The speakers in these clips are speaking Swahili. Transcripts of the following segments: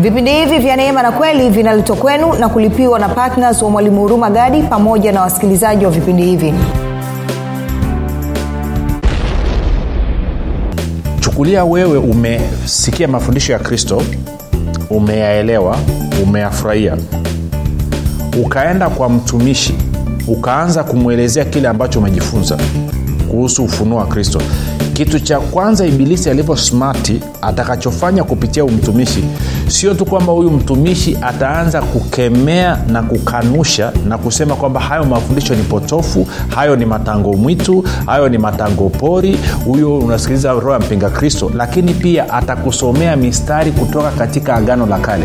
vipindi hivi vya neema na kweli vinaletwa kwenu na kulipiwa na ptns wa mwalimu huruma gadi pamoja na wasikilizaji wa vipindi hivi. Chukulia wewe umesikia mafundisho ya kristo umeyaelewa umeyafurahia ukaenda kwa mtumishi ukaanza kumwelezea kile ambacho umejifunza kuhusu ufunuo wa kristo. Kitu cha kwanza ibilisi alivyo smati atakachofanya kupitia umtumishi sio tu kwamba huyu mtumishi ataanza kukemea na kukanusha na kusema kwamba hayo mafundisho ni potofu hayo ni matango mwitu hayo ni matango pori huyo unasikiliza roho ya mpinga kristo lakini pia atakusomea mistari kutoka katika agano la kale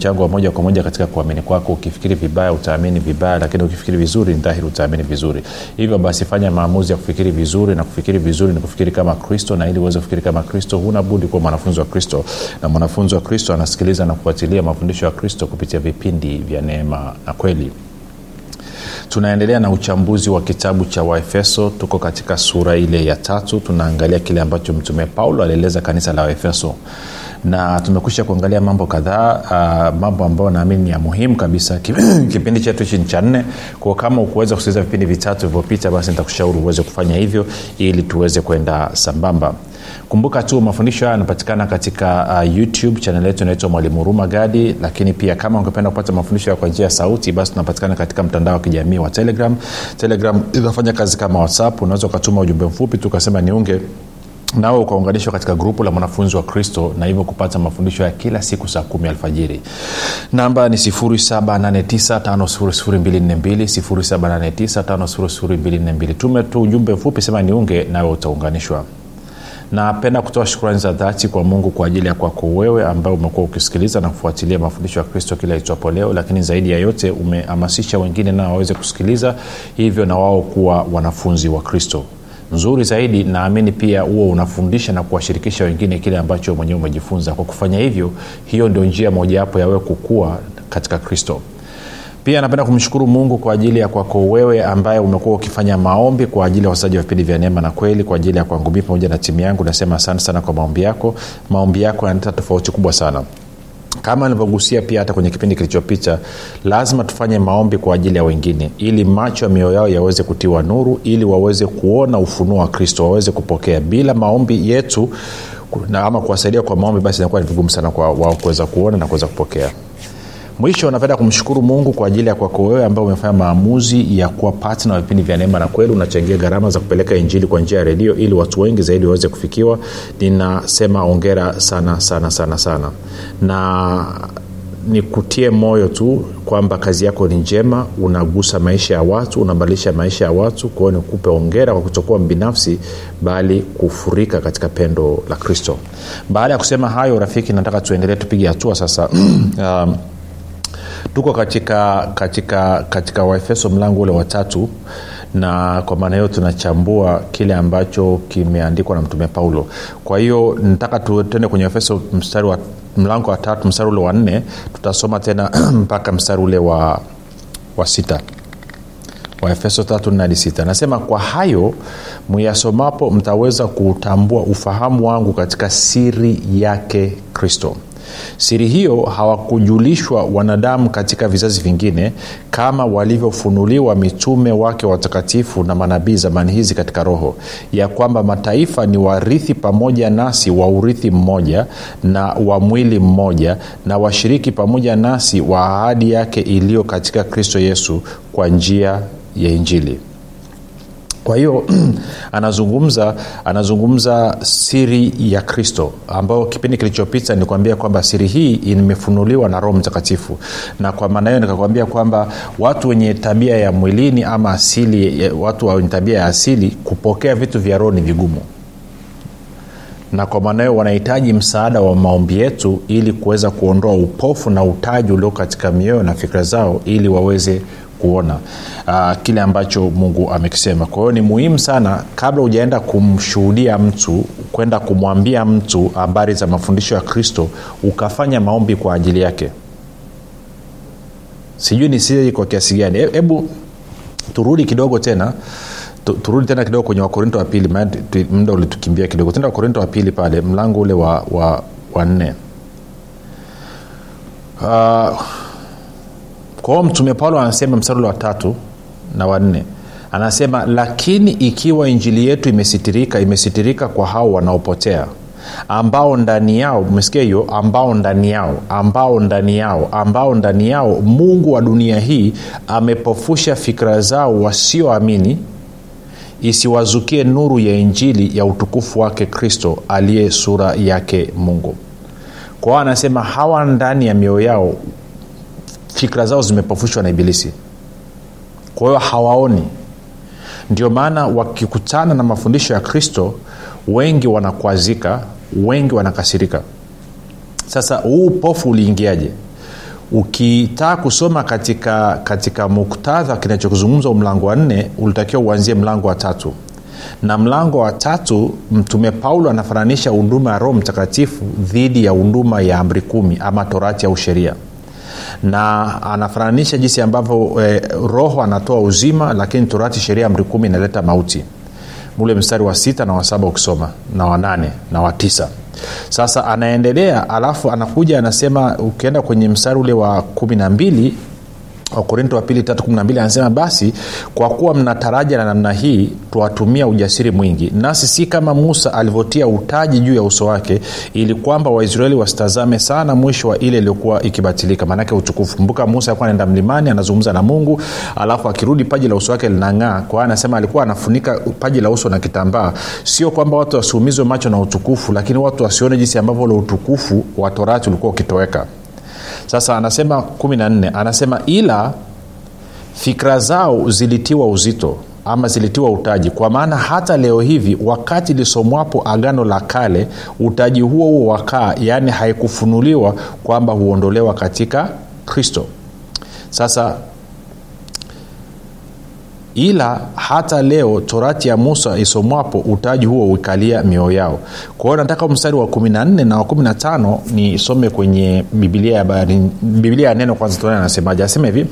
mchango wa moja kwa moja katika kuamini kwako. Ukifikiri vibaya utaamini vibaya lakini ukifikiri vizuri ni dhahiri utaamini vizuri. Hivyo basi fanya maamuzi ya kufikiri vizuri na kufikiri vizuri ni kufikiri kama kristo na ili uweze kufikiri kama kristo huna budi kuwa mwanafunzi wa kristo. Na mwanafunzi wa kristo anasikiliza na kufuatilia mafundisho ya kristo kupitia vipindi vya neema na kweli. Tunaendelea na uchambuzi wa kitabu cha waefeso. Tuko katika sura ile ya tatu. Tunaangalia kile ambacho mtume paulo alieleza kanisa la waefeso na tumekwisha kuangalia mambo kadhaa uh, mambo ambayo naamini ni ya muhimu kabisa kipindi chetu hichi cha nne. Kwa kama ukuweza kusikiliza vipindi vitatu vilivyopita basi nitakushauri uweze kufanya hivyo ili tuweze kwenda sambamba. Kumbuka tu mafundisho haya yanapatikana katika uh, youtube. Chanel yetu inaitwa mwalimu huruma gadi. Lakini pia kama ungependa kupata mafundisho kwa njia ya sauti basi tunapatikana katika mtandao wa kijamii wa telegram. Telegram inafanya kazi kama whatsapp. Unaweza ukatuma ujumbe mfupi tu ukasema niunge nawe ukaunganishwa katika grupu la mwanafunzi wa kristo na hivyo kupata mafundisho ya kila siku saa kumi alfajiri. Namba ni 7895242 tume tu ujumbe mfupi sema niunge nawe utaunganishwa. Napenda kutoa shukrani za dhati kwa mungu kwa ajili ya kwako wewe ambaye umekuwa ukisikiliza na kufuatilia mafundisho ya kristo kila itwapo leo lakini zaidi ya yote umehamasisha wengine nao waweze kusikiliza hivyo na wao kuwa wanafunzi wa kristo nzuri zaidi naamini pia huo unafundisha na kuwashirikisha wengine kile ambacho mwenyewe umejifunza. Kwa kufanya hivyo hiyo ndio njia mojawapo ya wewe kukua katika kristo. Pia napenda kumshukuru mungu kwa ajili ya kwako wewe ambaye umekuwa ukifanya maombi kwa ajili ya wasaji wa vipindi vya neema na kweli kwa ajili ya kwangu mii pamoja na timu yangu. Nasema asante sana kwa maombi yako. Maombi yako yanaleta tofauti kubwa sana kama nilivyogusia pia hata kwenye kipindi kilichopita lazima tufanye maombi kwa ajili ya wengine ili macho ya mioyo yao yaweze kutiwa nuru ili waweze kuona ufunuo wa kristo waweze kupokea. Bila maombi yetu na ama kuwasaidia kwa maombi basi inakuwa ni vigumu sana kwa wao kuweza kuona na kuweza kupokea mwisho napenda kumshukuru mungu kwa ajili ya kwako wewe ambao umefanya maamuzi ya kuwa patna vipindi vya neema na kweli. Unachangia gharama za kupeleka injili kwa njia ya redio ili watu wengi zaidi waweze kufikiwa. Ninasema ongera sana sana sana sana. Na nikutie moyo tu kwamba kazi yako ni njema unagusa maisha ya watu unabadilisha maisha ya watu. Kwao nikupe ongera kwa kutokuwa mbinafsi bali kufurika katika pendo la kristo. Baada ya kusema hayo rafiki nataka tuendelee tupige hatua sasa. Um, tuko katika katika katika waefeso mlango ule watatu na kwa maana hiyo tunachambua kile ambacho kimeandikwa na mtume paulo. Kwa hiyo nataka tuende kwenye efeso mstari wa mlango wa tatu mstari ule wa nne. Tutasoma tena mpaka mstari ule wa, wa sita. Waefeso tatu nadi sita. Nasema kwa hayo muyasomapo mtaweza kuutambua ufahamu wangu katika siri yake kristo siri hiyo hawakujulishwa wanadamu katika vizazi vingine kama walivyofunuliwa mitume wake watakatifu na manabii zamani hizi katika roho ya kwamba mataifa ni warithi pamoja nasi wa urithi mmoja na wa mwili mmoja na washiriki pamoja nasi wa ahadi yake iliyo katika kristo yesu kwa njia ya injili kwa hiyo anazungumza anazungumza siri ya kristo ambayo kipindi kilichopita nikuambia kwamba siri hii imefunuliwa na roho mtakatifu. Na kwa maana hiyo nikakwambia kwamba watu wenye tabia ya mwilini ama asili watu wenye tabia ya asili kupokea vitu vya roho ni vigumu. Na kwa maana hiyo wanahitaji msaada wa maombi yetu ili kuweza kuondoa upofu na utaji ulio katika mioyo na fikira zao ili waweze kuona uh, kile ambacho mungu amekisema. Kwa hiyo ni muhimu sana kabla hujaenda kumshuhudia mtu kwenda kumwambia mtu habari za mafundisho ya kristo ukafanya maombi kwa ajili yake. Sijui ni siri kwa kiasi gani. Hebu turudi kidogo tena turudi tena kidogo kwenye wakorinto wa pili muda ulitukimbia kidogo. Tenda wakorinto wa pili pale mlango ule wa, wa, wa uh, kwa hiyo mtume paulo anasema msarulo wa tatu na wanne anasema lakini ikiwa injili yetu imesitirika imesitirika kwa hao wanaopotea ambao ndani yao mesikia hiyo? Ambao ndani yao ambao ndani yao ambao ndani yao mungu wa dunia hii amepofusha fikira zao wasioamini isiwazukie nuru ya injili ya utukufu wake kristo aliye sura yake mungu. Kwao anasema hawa ndani ya mioyo yao fikira zao zimepofushwa na ibilisi. Kwa hiyo hawaoni. Ndio maana wakikutana na mafundisho ya kristo wengi wanakwazika wengi wanakasirika. Sasa huu upofu uliingiaje? Ukitaka kusoma katika katika muktadha kinachozungumzwa mlango wa nne ulitakiwa uanzie mlango wa tatu. Na mlango wa tatu mtume paulo anafananisha huduma ya roho mtakatifu dhidi ya huduma ya amri kumi ama torati au sheria na anafananisha jinsi ambavyo eh, roho anatoa uzima lakini torati sheria amri kumi inaleta mauti. Ule mstari wa sita na wa saba ukisoma na wanane na wa tisa. Sasa anaendelea alafu anakuja anasema ukienda kwenye mstari ule wa kumi na mbili wakorinto wa pili tatu kumi na mbili anasema basi kwa kuwa mna taraja na namna hii twatumia ujasiri mwingi. Nasi si kama musa alivyotia utaji juu ya uso wake ili kwamba waisraeli wasitazame sana mwisho wa ile iliyokuwa ikibatilika. Maanake utukufu. Kumbuka musa alikuwa anaenda mlimani anazungumza na mungu alafu akirudi paji la uso wake linang'aa. Kwa anasema alikuwa anafunika paji la uso na kitambaa. Sio kwamba watu wasiumizwe macho na utukufu lakini watu wasione jinsi ambavyo ule utukufu wa torati ulikuwa ukitoweka sasa anasema 14 anasema ila fikra zao zilitiwa uzito ama zilitiwa utaji. Kwa maana hata leo hivi wakati lisomwapo agano la kale utaji huo huo wakaa yaani haikufunuliwa kwamba huondolewa katika kristo. Sasa ila hata leo torati ya musa isomwapo utaji huo uikalia mioyo yao. Kwa hiyo nataka mstari wa 14 na wa 15 nisome kwenye bibilia ya, bibilia ya neno kwanza tuone anasemaje. Anasema hivi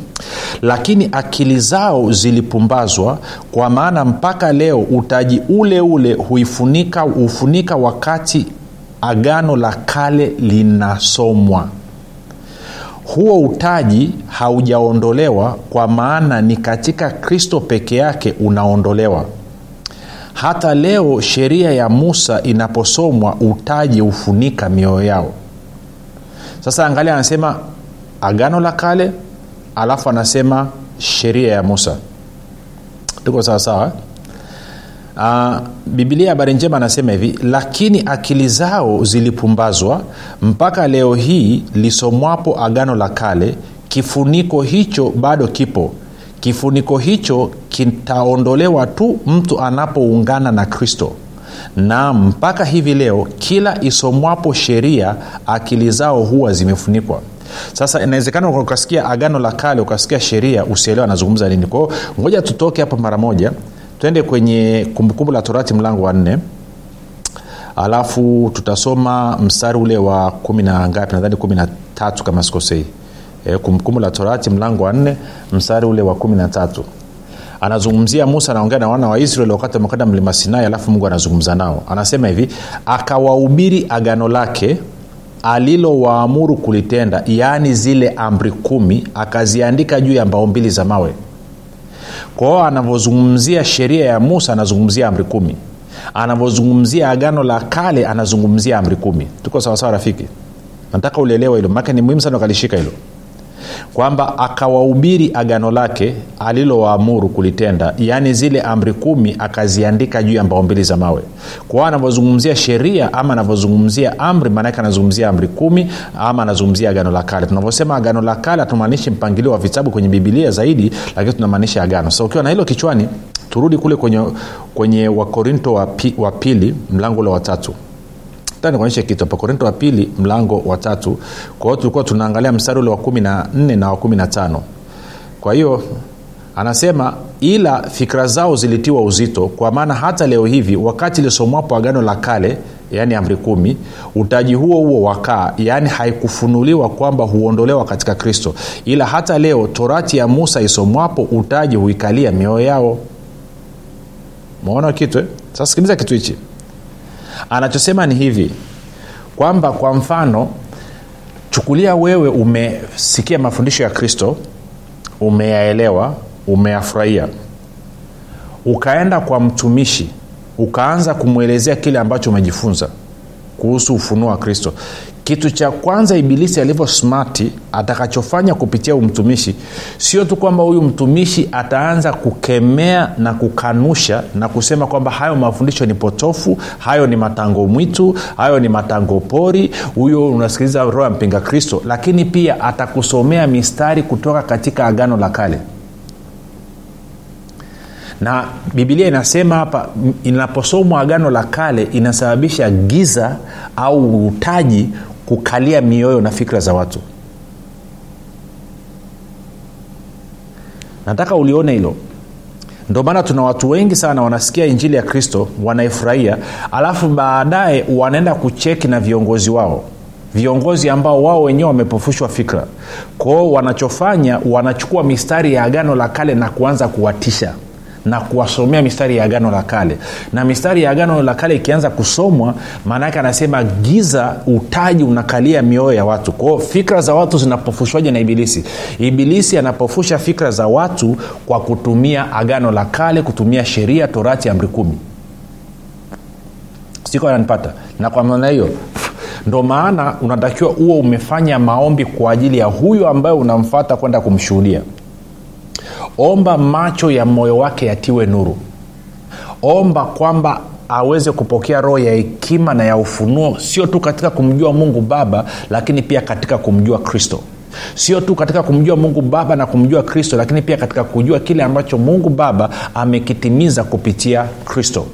lakini akili zao zilipumbazwa kwa maana mpaka leo utaji ule ule huifunika hufunika wakati agano la kale linasomwa huo utaji haujaondolewa kwa maana ni katika kristo peke yake unaondolewa. Hata leo sheria ya musa inaposomwa utaji hufunika mioyo yao. Sasa angalia anasema agano la kale alafu anasema sheria ya musa. Tuko sawasawa Uh, bibilia habari njema anasema hivi lakini akili zao zilipumbazwa mpaka leo hii lisomwapo agano la kale kifuniko hicho bado kipo. Kifuniko hicho kitaondolewa tu mtu anapoungana na kristo. Na mpaka hivi leo kila isomwapo sheria akili zao huwa zimefunikwa. Sasa inawezekana ukasikia agano la kale ukasikia sheria usielewa anazungumza nini. Kwao ngoja tutoke hapo mara moja twende kwenye kumbukumbu la torati mlango wa nne. Alafu tutasoma mstari ule wa kumi na ngapi? Nadhani kumi na tatu kama sikosei. E, kumbukumbu la torati mlango wa nne mstari ule wa kumi na tatu. Anazungumzia musa anaongea na wana wa israeli wakati wamekwenda mlima sinai alafu mungu anazungumza nao. Anasema hivi akawahubiri agano lake alilowaamuru kulitenda yaani zile amri kumi akaziandika juu ya mbao mbili za mawe kwa hiyo anavyozungumzia sheria ya musa anazungumzia amri kumi. Anavyozungumzia agano la kale anazungumzia amri kumi. Tuko sawasawa rafiki? Nataka ulielewa hilo. Maake ni muhimu sana ukalishika hilo kwamba akawahubiri agano lake alilowaamuru kulitenda yaani zile amri kumi akaziandika juu ya mbao mbili za mawe. Kwao anavyozungumzia sheria ama anavyozungumzia amri maanake anazungumzia amri kumi ama anazungumzia agano la kale. Tunavyosema agano la kale hatumaanishi mpangilio wa vitabu kwenye bibilia zaidi lakini tunamaanisha agano. So ukiwa na hilo kichwani turudi kule kwenye, kwenye wakorinto wa, pi, wa pili mlango ule watatu nikuonyeshe kitu hapa. Korinto wa pili mlango wa tatu. Kwa hiyo tulikuwa tunaangalia mstari ule wa kumi na nne na wa kumi na tano. Kwa hiyo anasema ila fikira zao zilitiwa uzito kwa maana hata leo hivi wakati lisomwapo agano la kale yaani amri kumi utaji huo huo wakaa yaani haikufunuliwa kwamba huondolewa katika kristo. Ila hata leo torati ya musa isomwapo utaji huikalia mioyo yao. Maona kitu eh? sasa sikiliza kitu hichi anachosema ni hivi kwamba kwa mfano chukulia wewe umesikia mafundisho ya kristo umeyaelewa umeyafurahia ukaenda kwa mtumishi ukaanza kumwelezea kile ambacho umejifunza kuhusu ufunuo wa kristo kitu cha kwanza ibilisi alivyo smati atakachofanya kupitia umtumishi sio tu kwamba huyu mtumishi ataanza kukemea na kukanusha na kusema kwamba hayo mafundisho ni potofu hayo ni matango mwitu hayo ni matango pori huyo unasikiliza roho ya mpinga kristo lakini pia atakusomea mistari kutoka katika agano la kale. Na bibilia inasema hapa inaposomwa agano la kale inasababisha giza au utaji kukalia mioyo na fikra za watu. Nataka ulione hilo. Ndio maana tuna watu wengi sana wanasikia injili ya kristo wanaifurahia alafu baadaye wanaenda kucheki na viongozi wao. Viongozi ambao wao wenyewe wamepofushwa fikra. Kwao wanachofanya wanachukua mistari ya agano la kale na kuanza kuwatisha na kuwasomea mistari ya agano la kale. Na mistari ya agano la kale ikianza kusomwa maanaake anasema giza utaji unakalia mioyo ya watu. Kwao fikra za watu zinapofushwaje na ibilisi? Ibilisi anapofusha fikra za watu kwa kutumia agano la kale kutumia sheria torati amri kumi. Siko ananipata? Na kwa maana hiyo ndo maana unatakiwa huo umefanya maombi kwa ajili ya huyo ambayo unamfata kwenda kumshuhudia omba macho ya moyo wake yatiwe nuru. Omba kwamba aweze kupokea roho ya hekima na ya ufunuo sio tu katika kumjua mungu baba lakini pia katika kumjua kristo. Sio tu katika kumjua mungu baba na kumjua kristo lakini pia katika kujua kile ambacho mungu baba amekitimiza kupitia kristo.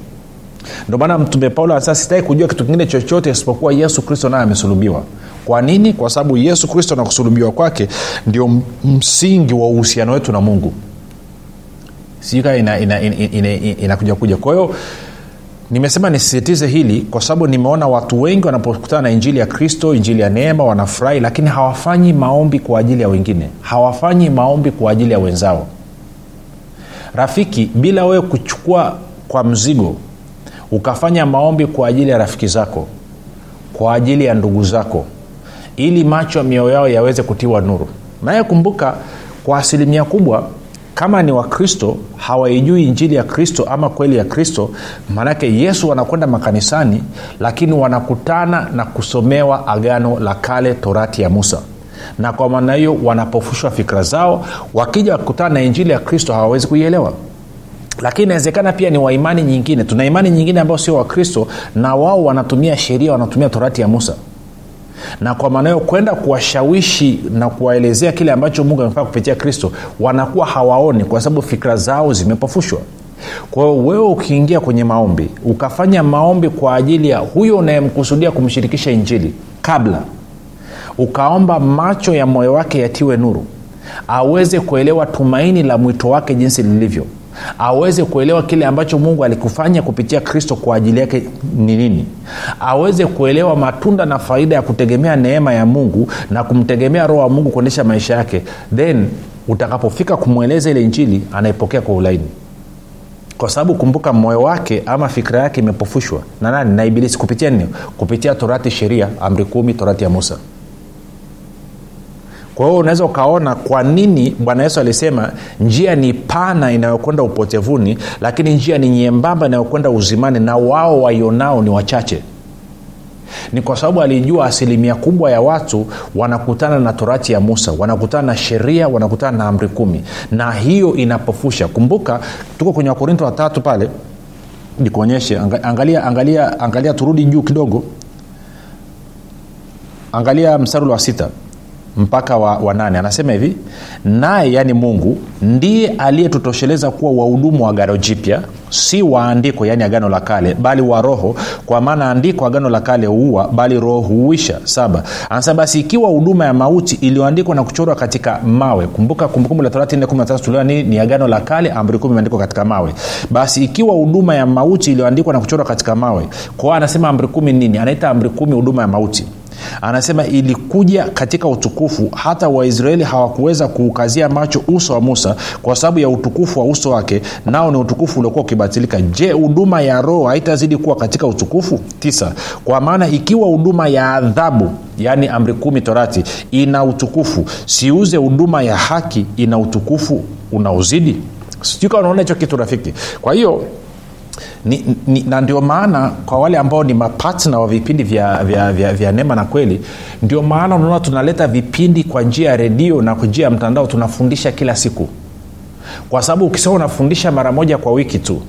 Ndio maana mtume paulo anasema sitaki kujua kitu kingine chochote isipokuwa yesu kristo naye amesulubiwa. Kwa nini? Kwa sababu yesu kristo na kusulubiwa kwake ndio msingi wa uhusiano wetu na mungu sijukaa inakuja ina, ina, ina, ina, ina kuja. Kwa hiyo nimesema nisisitize hili kwa sababu nimeona watu wengi wanapokutana na injili ya kristo injili ya neema wanafurahi lakini hawafanyi maombi kwa ajili ya wengine. Hawafanyi maombi kwa ajili ya wenzao. Rafiki bila wewe kuchukua kwa mzigo ukafanya maombi kwa ajili ya rafiki zako kwa ajili ya ndugu zako ili macho ya mioyo yao yaweze kutiwa nuru. Naye kumbuka kwa asilimia kubwa kama ni wakristo hawaijui injili ya kristo ama kweli ya kristo maanake yesu wanakwenda makanisani lakini wanakutana na kusomewa agano la kale torati ya musa. Na kwa maana hiyo wanapofushwa fikra zao wakija wakikutana na injili ya kristo hawawezi kuielewa. Lakini inawezekana pia ni waimani nyingine. Tuna imani nyingine ambao sio wakristo na wao wanatumia sheria wanatumia torati ya musa na kwa maana hiyo kwenda kuwashawishi na kuwaelezea kile ambacho mungu amefanya kupitia kristo wanakuwa hawaoni kwa sababu fikra zao zimepofushwa. Kwa hiyo wewe ukiingia kwenye maombi ukafanya maombi kwa ajili ya huyo unayemkusudia kumshirikisha injili kabla ukaomba macho ya moyo wake yatiwe nuru aweze kuelewa tumaini la mwito wake jinsi lilivyo aweze kuelewa kile ambacho mungu alikufanya kupitia kristo kwa ajili yake ni nini. Aweze kuelewa matunda na faida ya kutegemea neema ya mungu na kumtegemea roho wa mungu kuendesha maisha yake. Then utakapofika kumweleza ile injili anaipokea kwa ulaini. Kwa sababu kumbuka moyo wake ama fikira yake imepofushwa. Na nani? Na ibilisi. Kupitia nini? Kupitia torati sheria amri kumi torati ya musa kwa hiyo unaweza ukaona kwa nini bwana yesu alisema njia ni pana inayokwenda upotevuni lakini njia ni nyembamba inayokwenda uzimani na wao waionao ni wachache. Ni kwa sababu alijua asilimia kubwa ya watu wanakutana na torati ya musa wanakutana na sheria wanakutana na amri kumi. Na hiyo inapofusha. Kumbuka tuko kwenye wakorinto watatu pale. Nikuonyeshe. Angalia angalia angalia turudi juu kidogo. Angalia mstari wa sita mpaka wa, wa nane. Anasema hivi naye yaani mungu ndiye aliyetutosheleza kuwa wahudumu wa agano jipya si waandiko yaani agano la kale bali wa roho. Kwa maana andiko agano la kale huua bali roho huuisha. Saba anasema basi ikiwa huduma ya mauti iliyoandikwa na kuchorwa katika mawe kumbuka kumbukumbu la torati 4 tuliwa ni, ni agano la kale amri kumi imeandikwa katika mawe. Basi ikiwa huduma ya mauti iliyoandikwa na kuchorwa katika mawe kwao anasema amri kumi nini? Anaita amri kumi huduma ya mauti anasema ilikuja katika utukufu hata waisraeli hawakuweza kuukazia macho uso wa musa kwa sababu ya utukufu wa uso wake nao ni utukufu uliokuwa ukibatilika. Je huduma ya roho haitazidi kuwa katika utukufu? Tisa kwa maana ikiwa huduma ya adhabu yaani amri kumi torati ina utukufu siuze huduma ya haki ina utukufu unaozidi? Sijui kama unaona hicho kitu rafiki. Kwa hiyo ni, ni, na ndio maana kwa wale ambao ni mapatna wa vipindi vya, vya, vya, vya neema na kweli ndio maana unaona tunaleta vipindi kwa njia ya redio na kwa njia ya mtandao tunafundisha kila siku. Kwa sababu ukisema unafundisha mara moja kwa wiki tu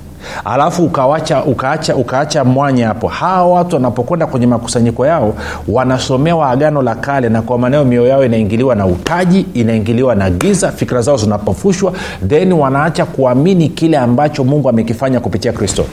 alafu ukawacha ukaacha ukaacha mwanya hapo. Hawa watu wanapokwenda kwenye makusanyiko yao wanasomewa agano la kale na kwa maneo mioyo yao inaingiliwa na utaji inaingiliwa na giza fikira zao zinapofushwa then wanaacha kuamini kile ambacho mungu amekifanya kupitia kristo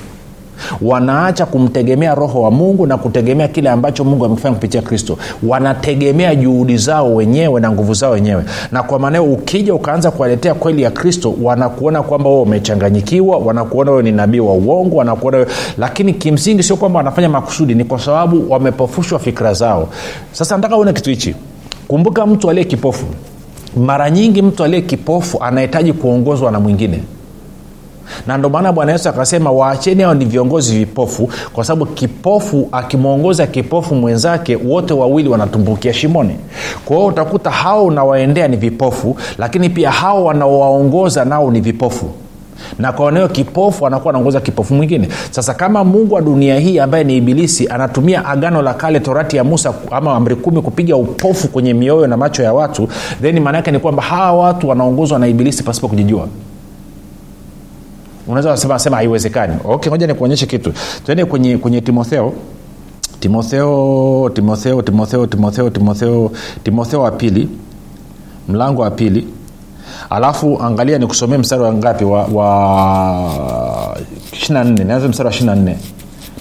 wanaacha kumtegemea roho wa mungu na kutegemea kile ambacho mungu amekifanya kupitia kristo. Wanategemea juhudi zao wenyewe na nguvu zao wenyewe. Na kwa maneo ukija ukaanza kuwaletea kweli ya kristo wanakuona kwamba wewe umechanganyikiwa wanakuona wewe ni nabii wa uongo wanakuona wewe lakini kimsingi sio kwamba wanafanya makusudi ni kwa sababu wamepofushwa fikira zao. Sasa nataka uone kitu hichi. Kumbuka mtu aliye kipofu. Mara nyingi mtu aliye kipofu anahitaji kuongozwa na mwingine na ndio maana bwana yesu akasema waacheni hao ni viongozi vipofu kwa sababu kipofu akimwongoza kipofu mwenzake wote wawili wanatumbukia shimoni. Kwa hiyo utakuta hao unawaendea ni vipofu lakini pia hao wanaowaongoza nao ni vipofu. Na kwa eneo kipofu anakuwa anaongoza kipofu mwingine. Sasa kama mungu wa dunia hii ambaye ni ibilisi anatumia agano la kale torati ya musa ama amri kumi kupiga upofu kwenye mioyo na macho ya watu then maana yake ni kwamba hawa watu wanaongozwa na ibilisi pasipo kujijua unaweza sema sema haiwezekani. Okay moja nikuonyeshe kitu. Tuende kwenye kwenye timotheo. Timotheo timotheo timotheo timotheo timotheo timotheo wa pili. Mlango wa pili. Alafu angalia nikusomee mstari wa ngapi? Wa, wa 24 nianze mstari wa 24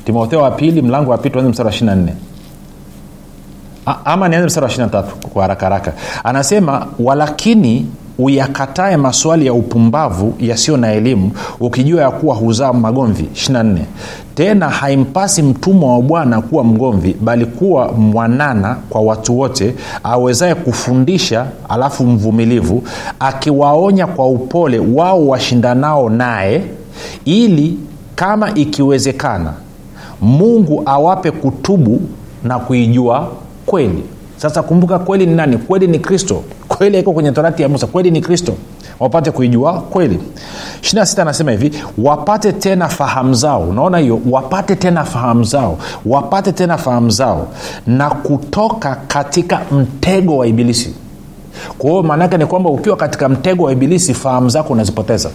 timotheo wa pili mlango wa pili tuanze mstari wa 24 ama nianze mstari wa 23 kwa haraka haraka. Anasema walakini uyakatae maswali ya upumbavu yasiyo na elimu ukijua ya kuwa huzaa magomvi. 24 tena haimpasi mtumwa wa bwana kuwa mgomvi bali kuwa mwanana kwa watu wote awezaye kufundisha alafu mvumilivu akiwaonya kwa upole wao washindanao naye ili kama ikiwezekana mungu awape kutubu na kuijua kweli. Sasa kumbuka kweli ni nani? Kweli ni kristo kweli iko kwenye torati ya musa. Kweli ni kristo. Wapate kuijua kweli. 26 anasema hivi wapate tena fahamu zao. Unaona hiyo? Wapate tena fahamu zao. Wapate tena fahamu zao. Na kutoka katika mtego wa ibilisi. Kwa maanaake ni kwamba ukiwa katika mtego wa ibilisi fahamu zako unazipoteza.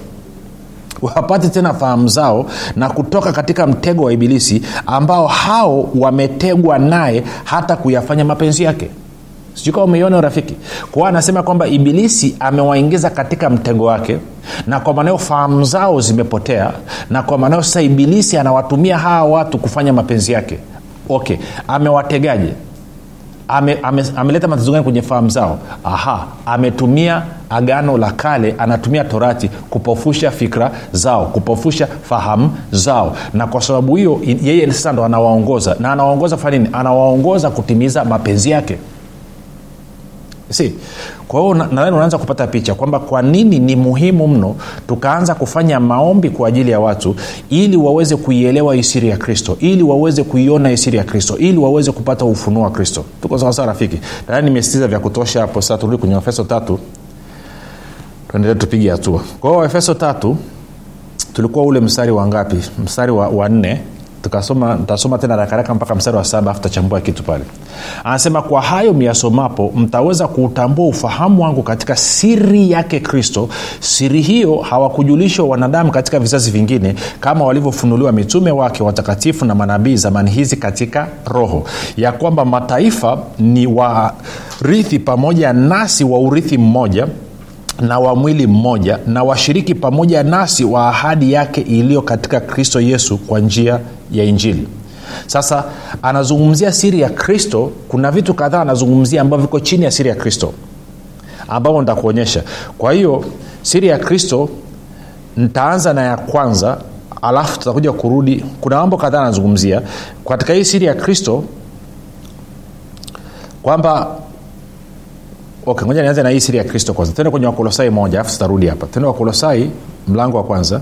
Wapate tena fahamu zao na kutoka katika mtego wa ibilisi ambao hao wametegwa naye hata kuyafanya mapenzi yake sijui kama umeiona urafiki kwao anasema kwamba ibilisi amewaingiza katika mtego wake na kwa maanao fahamu zao zimepotea na kwa maanao sasa ibilisi anawatumia hawa watu kufanya mapenzi yake. Okay amewategaje? Ame, ame, ameleta matatizo gani kwenye fahamu zao? Aha ametumia agano la kale anatumia torati kupofusha fikra zao kupofusha fahamu zao. Na kwa sababu hiyo yeye sasa ndo anawaongoza. Na anawaongoza kufanya nini? Anawaongoza kutimiza mapenzi yake si kwa hiyo nadhani unaanza kupata picha kwamba kwa nini ni muhimu mno tukaanza kufanya maombi kwa ajili ya watu ili waweze kuielewa isiri ya kristo ili waweze kuiona isiri ya kristo ili waweze kupata ufunuo wa kristo. Tuko sawasawa rafiki? Nadhani nimesitiza vya kutosha hapo. Sasa turudi kwenye efeso tatu. Tuendelee tupige hatua. Kwa hiyo efeso tatu tulikuwa ule mstari wa ngapi? Mstari wa, wa nne tukasoma tasoma tena rakaraka mpaka mstari wa saba afu tachambua kitu pale. Anasema kwa hayo miyasomapo mtaweza kuutambua ufahamu wangu katika siri yake kristo. Siri hiyo hawakujulishwa wanadamu katika vizazi vingine kama walivyofunuliwa mitume wake watakatifu na manabii zamani hizi katika roho. Ya kwamba mataifa ni warithi pamoja nasi wa urithi mmoja na wa mwili mmoja na washiriki pamoja nasi wa ahadi yake iliyo katika kristo yesu kwa njia ya injili. Sasa anazungumzia siri ya kristo. Kuna vitu kadhaa anazungumzia ambavyo viko chini ya siri ya kristo ambavyo nitakuonyesha. Kwa hiyo siri ya kristo ntaanza na ya kwanza alafu tutakuja kurudi. Kuna mambo kadhaa anazungumzia. Katika hii siri ya kristo kwamba okay ngoja nianze na hii siri ya kristo kwanza. Tende kwenye wakolosai moja alafu tutarudi hapa. Tende wakolosai mlango wa kwanza.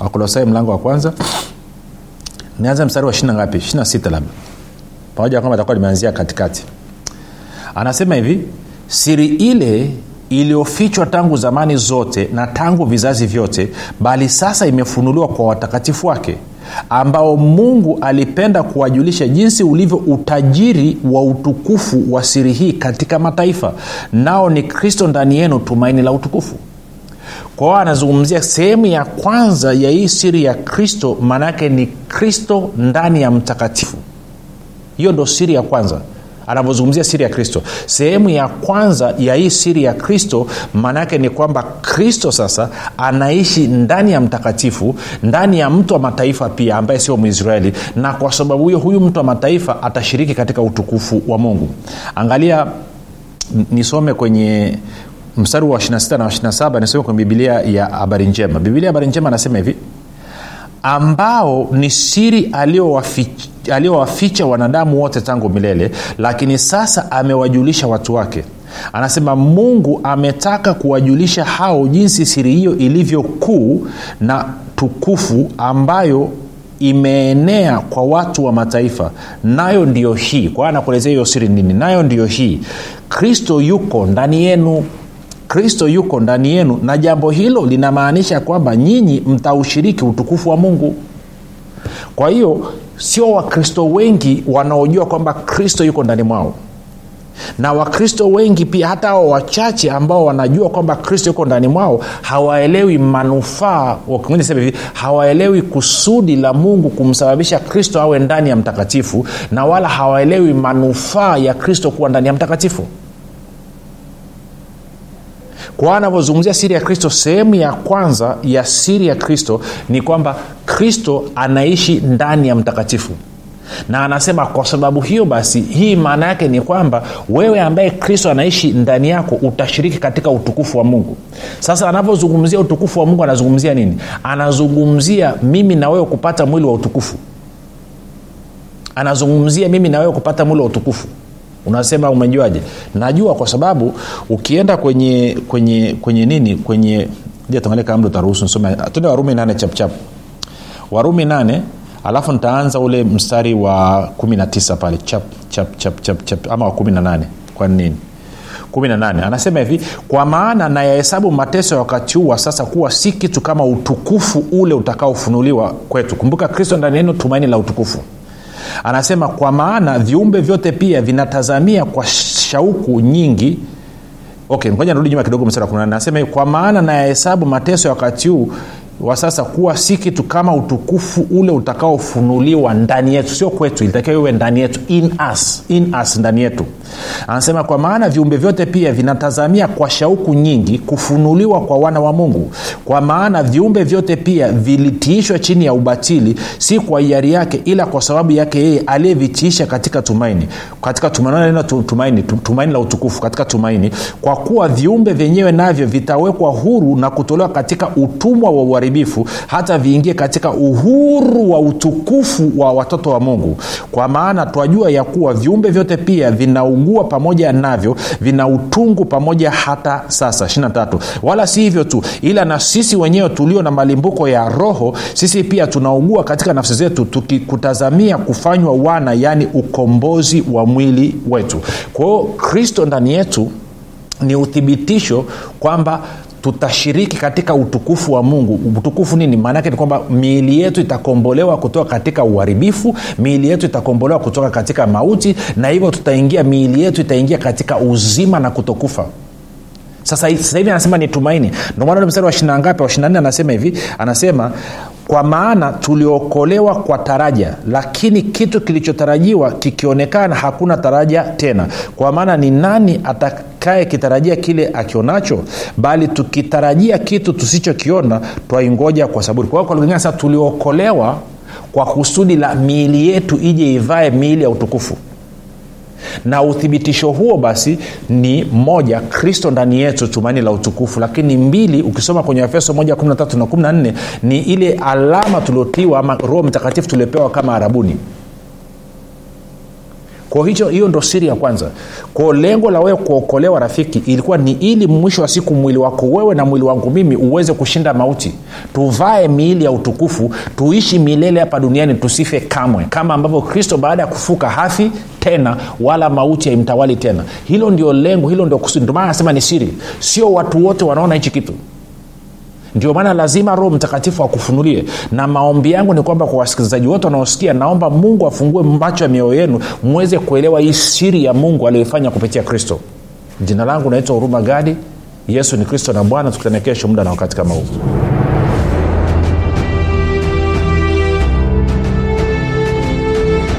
Wakolosai mlango wa kwanza. Nianze mstari wa ishina ngapi? Ishina sita labda. Pamoja na kwamba takuwa limeanzia katikati. Anasema hivi siri ile iliyofichwa tangu zamani zote na tangu vizazi vyote bali sasa imefunuliwa kwa watakatifu wake ambao mungu alipenda kuwajulisha jinsi ulivyo utajiri wa utukufu wa siri hii katika mataifa. Nao ni kristo ndani yenu tumaini la utukufu. Kwa hiyo anazungumzia sehemu ya kwanza ya hii siri ya kristo maanaake ni kristo ndani ya mtakatifu. Hiyo ndo siri ya kwanza anavyozungumzia siri ya kristo. Sehemu ya kwanza ya hii siri ya kristo maanayake ni kwamba kristo sasa anaishi ndani ya mtakatifu ndani ya mtu wa mataifa pia ambaye sio mwisraeli. Na kwa sababu hiyo huyu mtu wa mataifa atashiriki katika utukufu wa mungu. Angalia nisome kwenye mstari wa 26 na 27 nisome kwenye bibilia ya habari njema. Bibilia ya habari njema anasema hivi ambao ni siri aliyowaficha wanadamu wote tangu milele lakini sasa amewajulisha watu wake. Anasema mungu ametaka kuwajulisha hao jinsi siri hiyo ilivyo kuu na tukufu ambayo imeenea kwa watu wa mataifa. Nayo ndiyo hii. Kwa anakuelezea hiyo siri nini? Nayo ndiyo hii. Kristo yuko ndani yenu kristo yuko ndani yenu na jambo hilo linamaanisha kwamba nyinyi mtaushiriki utukufu wa mungu. Kwa hiyo sio wakristo wengi wanaojua kwamba kristo yuko ndani mwao. Na wakristo wengi pia hata hao wachache ambao wanajua kwamba kristo yuko ndani mwao hawaelewi manufaa sema hivi hawaelewi kusudi la mungu kumsababisha kristo awe ndani ya mtakatifu na wala hawaelewi manufaa ya kristo kuwa ndani ya mtakatifu kwa anavyozungumzia siri ya kristo sehemu ya kwanza ya siri ya kristo ni kwamba kristo anaishi ndani ya mtakatifu. Na anasema kwa sababu hiyo basi hii maana yake ni kwamba wewe ambaye kristo anaishi ndani yako utashiriki katika utukufu wa mungu. Sasa anavyozungumzia utukufu wa mungu anazungumzia nini? Anazungumzia mimi na wewe kupata mwili wa utukufu. Anazungumzia mimi na wewe kupata mwili wa utukufu unasema umejuaje? Najua kwa sababu ukienda kwenye kwenye kwenye nini kwenye tuangalie kama mdo utaruhusu nisome. Tuende warumi nane chapchap warumi nane alafu nitaanza ule mstari wa 19 pale. Chap chap chap chap chap ama wa 18 kwa nini? 18 anasema hivi kwa maana nayahesabu mateso ya wakati huu wa sasa kuwa si kitu kama utukufu ule utakaofunuliwa kwetu. Kumbuka kristo ndani yenu tumaini la utukufu anasema kwa maana viumbe vyote pia vinatazamia kwa shauku nyingi. Okay ngoja nirudi nyuma kidogo mstari wa anasema kwa maana nayahesabu mateso ya wakati huu wa sasa kuwa si kitu kama utukufu ule utakaofunuliwa ndani yetu. Sio kwetu ilitakiwa iwe ndani yetu in us, in us ndani yetu. Anasema kwa maana viumbe vyote pia vinatazamia kwa shauku nyingi kufunuliwa kwa wana wa mungu. Kwa maana viumbe vyote pia vilitiishwa chini ya ubatili si kwa hiari yake ila kwa sababu yake yeye aliyevitiisha katika tumaini. Katika tumaini, tumaini, tumaini la utukufu katika tumaini. Kwa kuwa viumbe vyenyewe navyo vitawekwa huru na kutolewa katika utumwa wa uharibifu hata viingie katika uhuru wa utukufu wa watoto wa mungu. Kwa maana twajua ya kuwa viumbe vyote pia vinaugua pamoja navyo vina utungu pamoja hata sasa. 23 wala si hivyo tu ila na sisi wenyewe tulio na malimbuko ya roho sisi pia tunaugua katika nafsi zetu tukikutazamia kufanywa wana yaani ukombozi wa mwili wetu. Kwa hiyo kristo ndani yetu ni uthibitisho kwamba tutashiriki katika utukufu wa mungu. Utukufu nini? Maanaake ni kwamba miili yetu itakombolewa kutoka katika uharibifu miili yetu itakombolewa kutoka katika mauti na hivyo tutaingia miili yetu itaingia katika uzima na kutokufa. Sasa hivi anasema ni tumaini. Ndio maana mstari wa ishina ngapi wa ishina nne anasema hivi anasema kwa maana tuliokolewa kwa taraja lakini kitu kilichotarajiwa kikionekana hakuna taraja tena. Kwa maana ni nani atakaye kitarajia kile akionacho? Bali tukitarajia kitu tusichokiona twaingoja kwa saburi. Kwa hiyo kwa sasa tuliokolewa kwa kusudi la miili yetu ije ivae miili ya utukufu na uthibitisho huo basi ni moja kristo ndani yetu tumaini la utukufu. Lakini mbili ukisoma kwenye efeso 1 13 na 14 ni ile alama tuliotiwa ama roho mtakatifu tuliopewa kama arabuni kwa hicho hiyo ndo siri ya kwanza. Kwao lengo la wewe kuokolewa rafiki ilikuwa ni ili mwisho wa siku mwili wako wewe na mwili wangu mimi uweze kushinda mauti. Tuvae miili ya utukufu tuishi milele hapa duniani tusife kamwe. Kama ambavyo kristo baada ya kufuka hafi tena wala mauti haimtawali tena. Hilo ndio lengo hilo ndio kusudi. Ndio anasema ni siri. Sio watu wote wanaona hichi kitu ndio maana lazima roho mtakatifu akufunulie. Na maombi yangu ni kwamba kwa wasikilizaji wote wanaosikia naomba mungu afungue macho ya mioyo yenu mweze kuelewa hii siri ya mungu aliyoifanya kupitia kristo. Jina langu naitwa huruma gadi. Yesu ni kristo na bwana tukutane kesho muda na wakati kama huu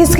umekuwa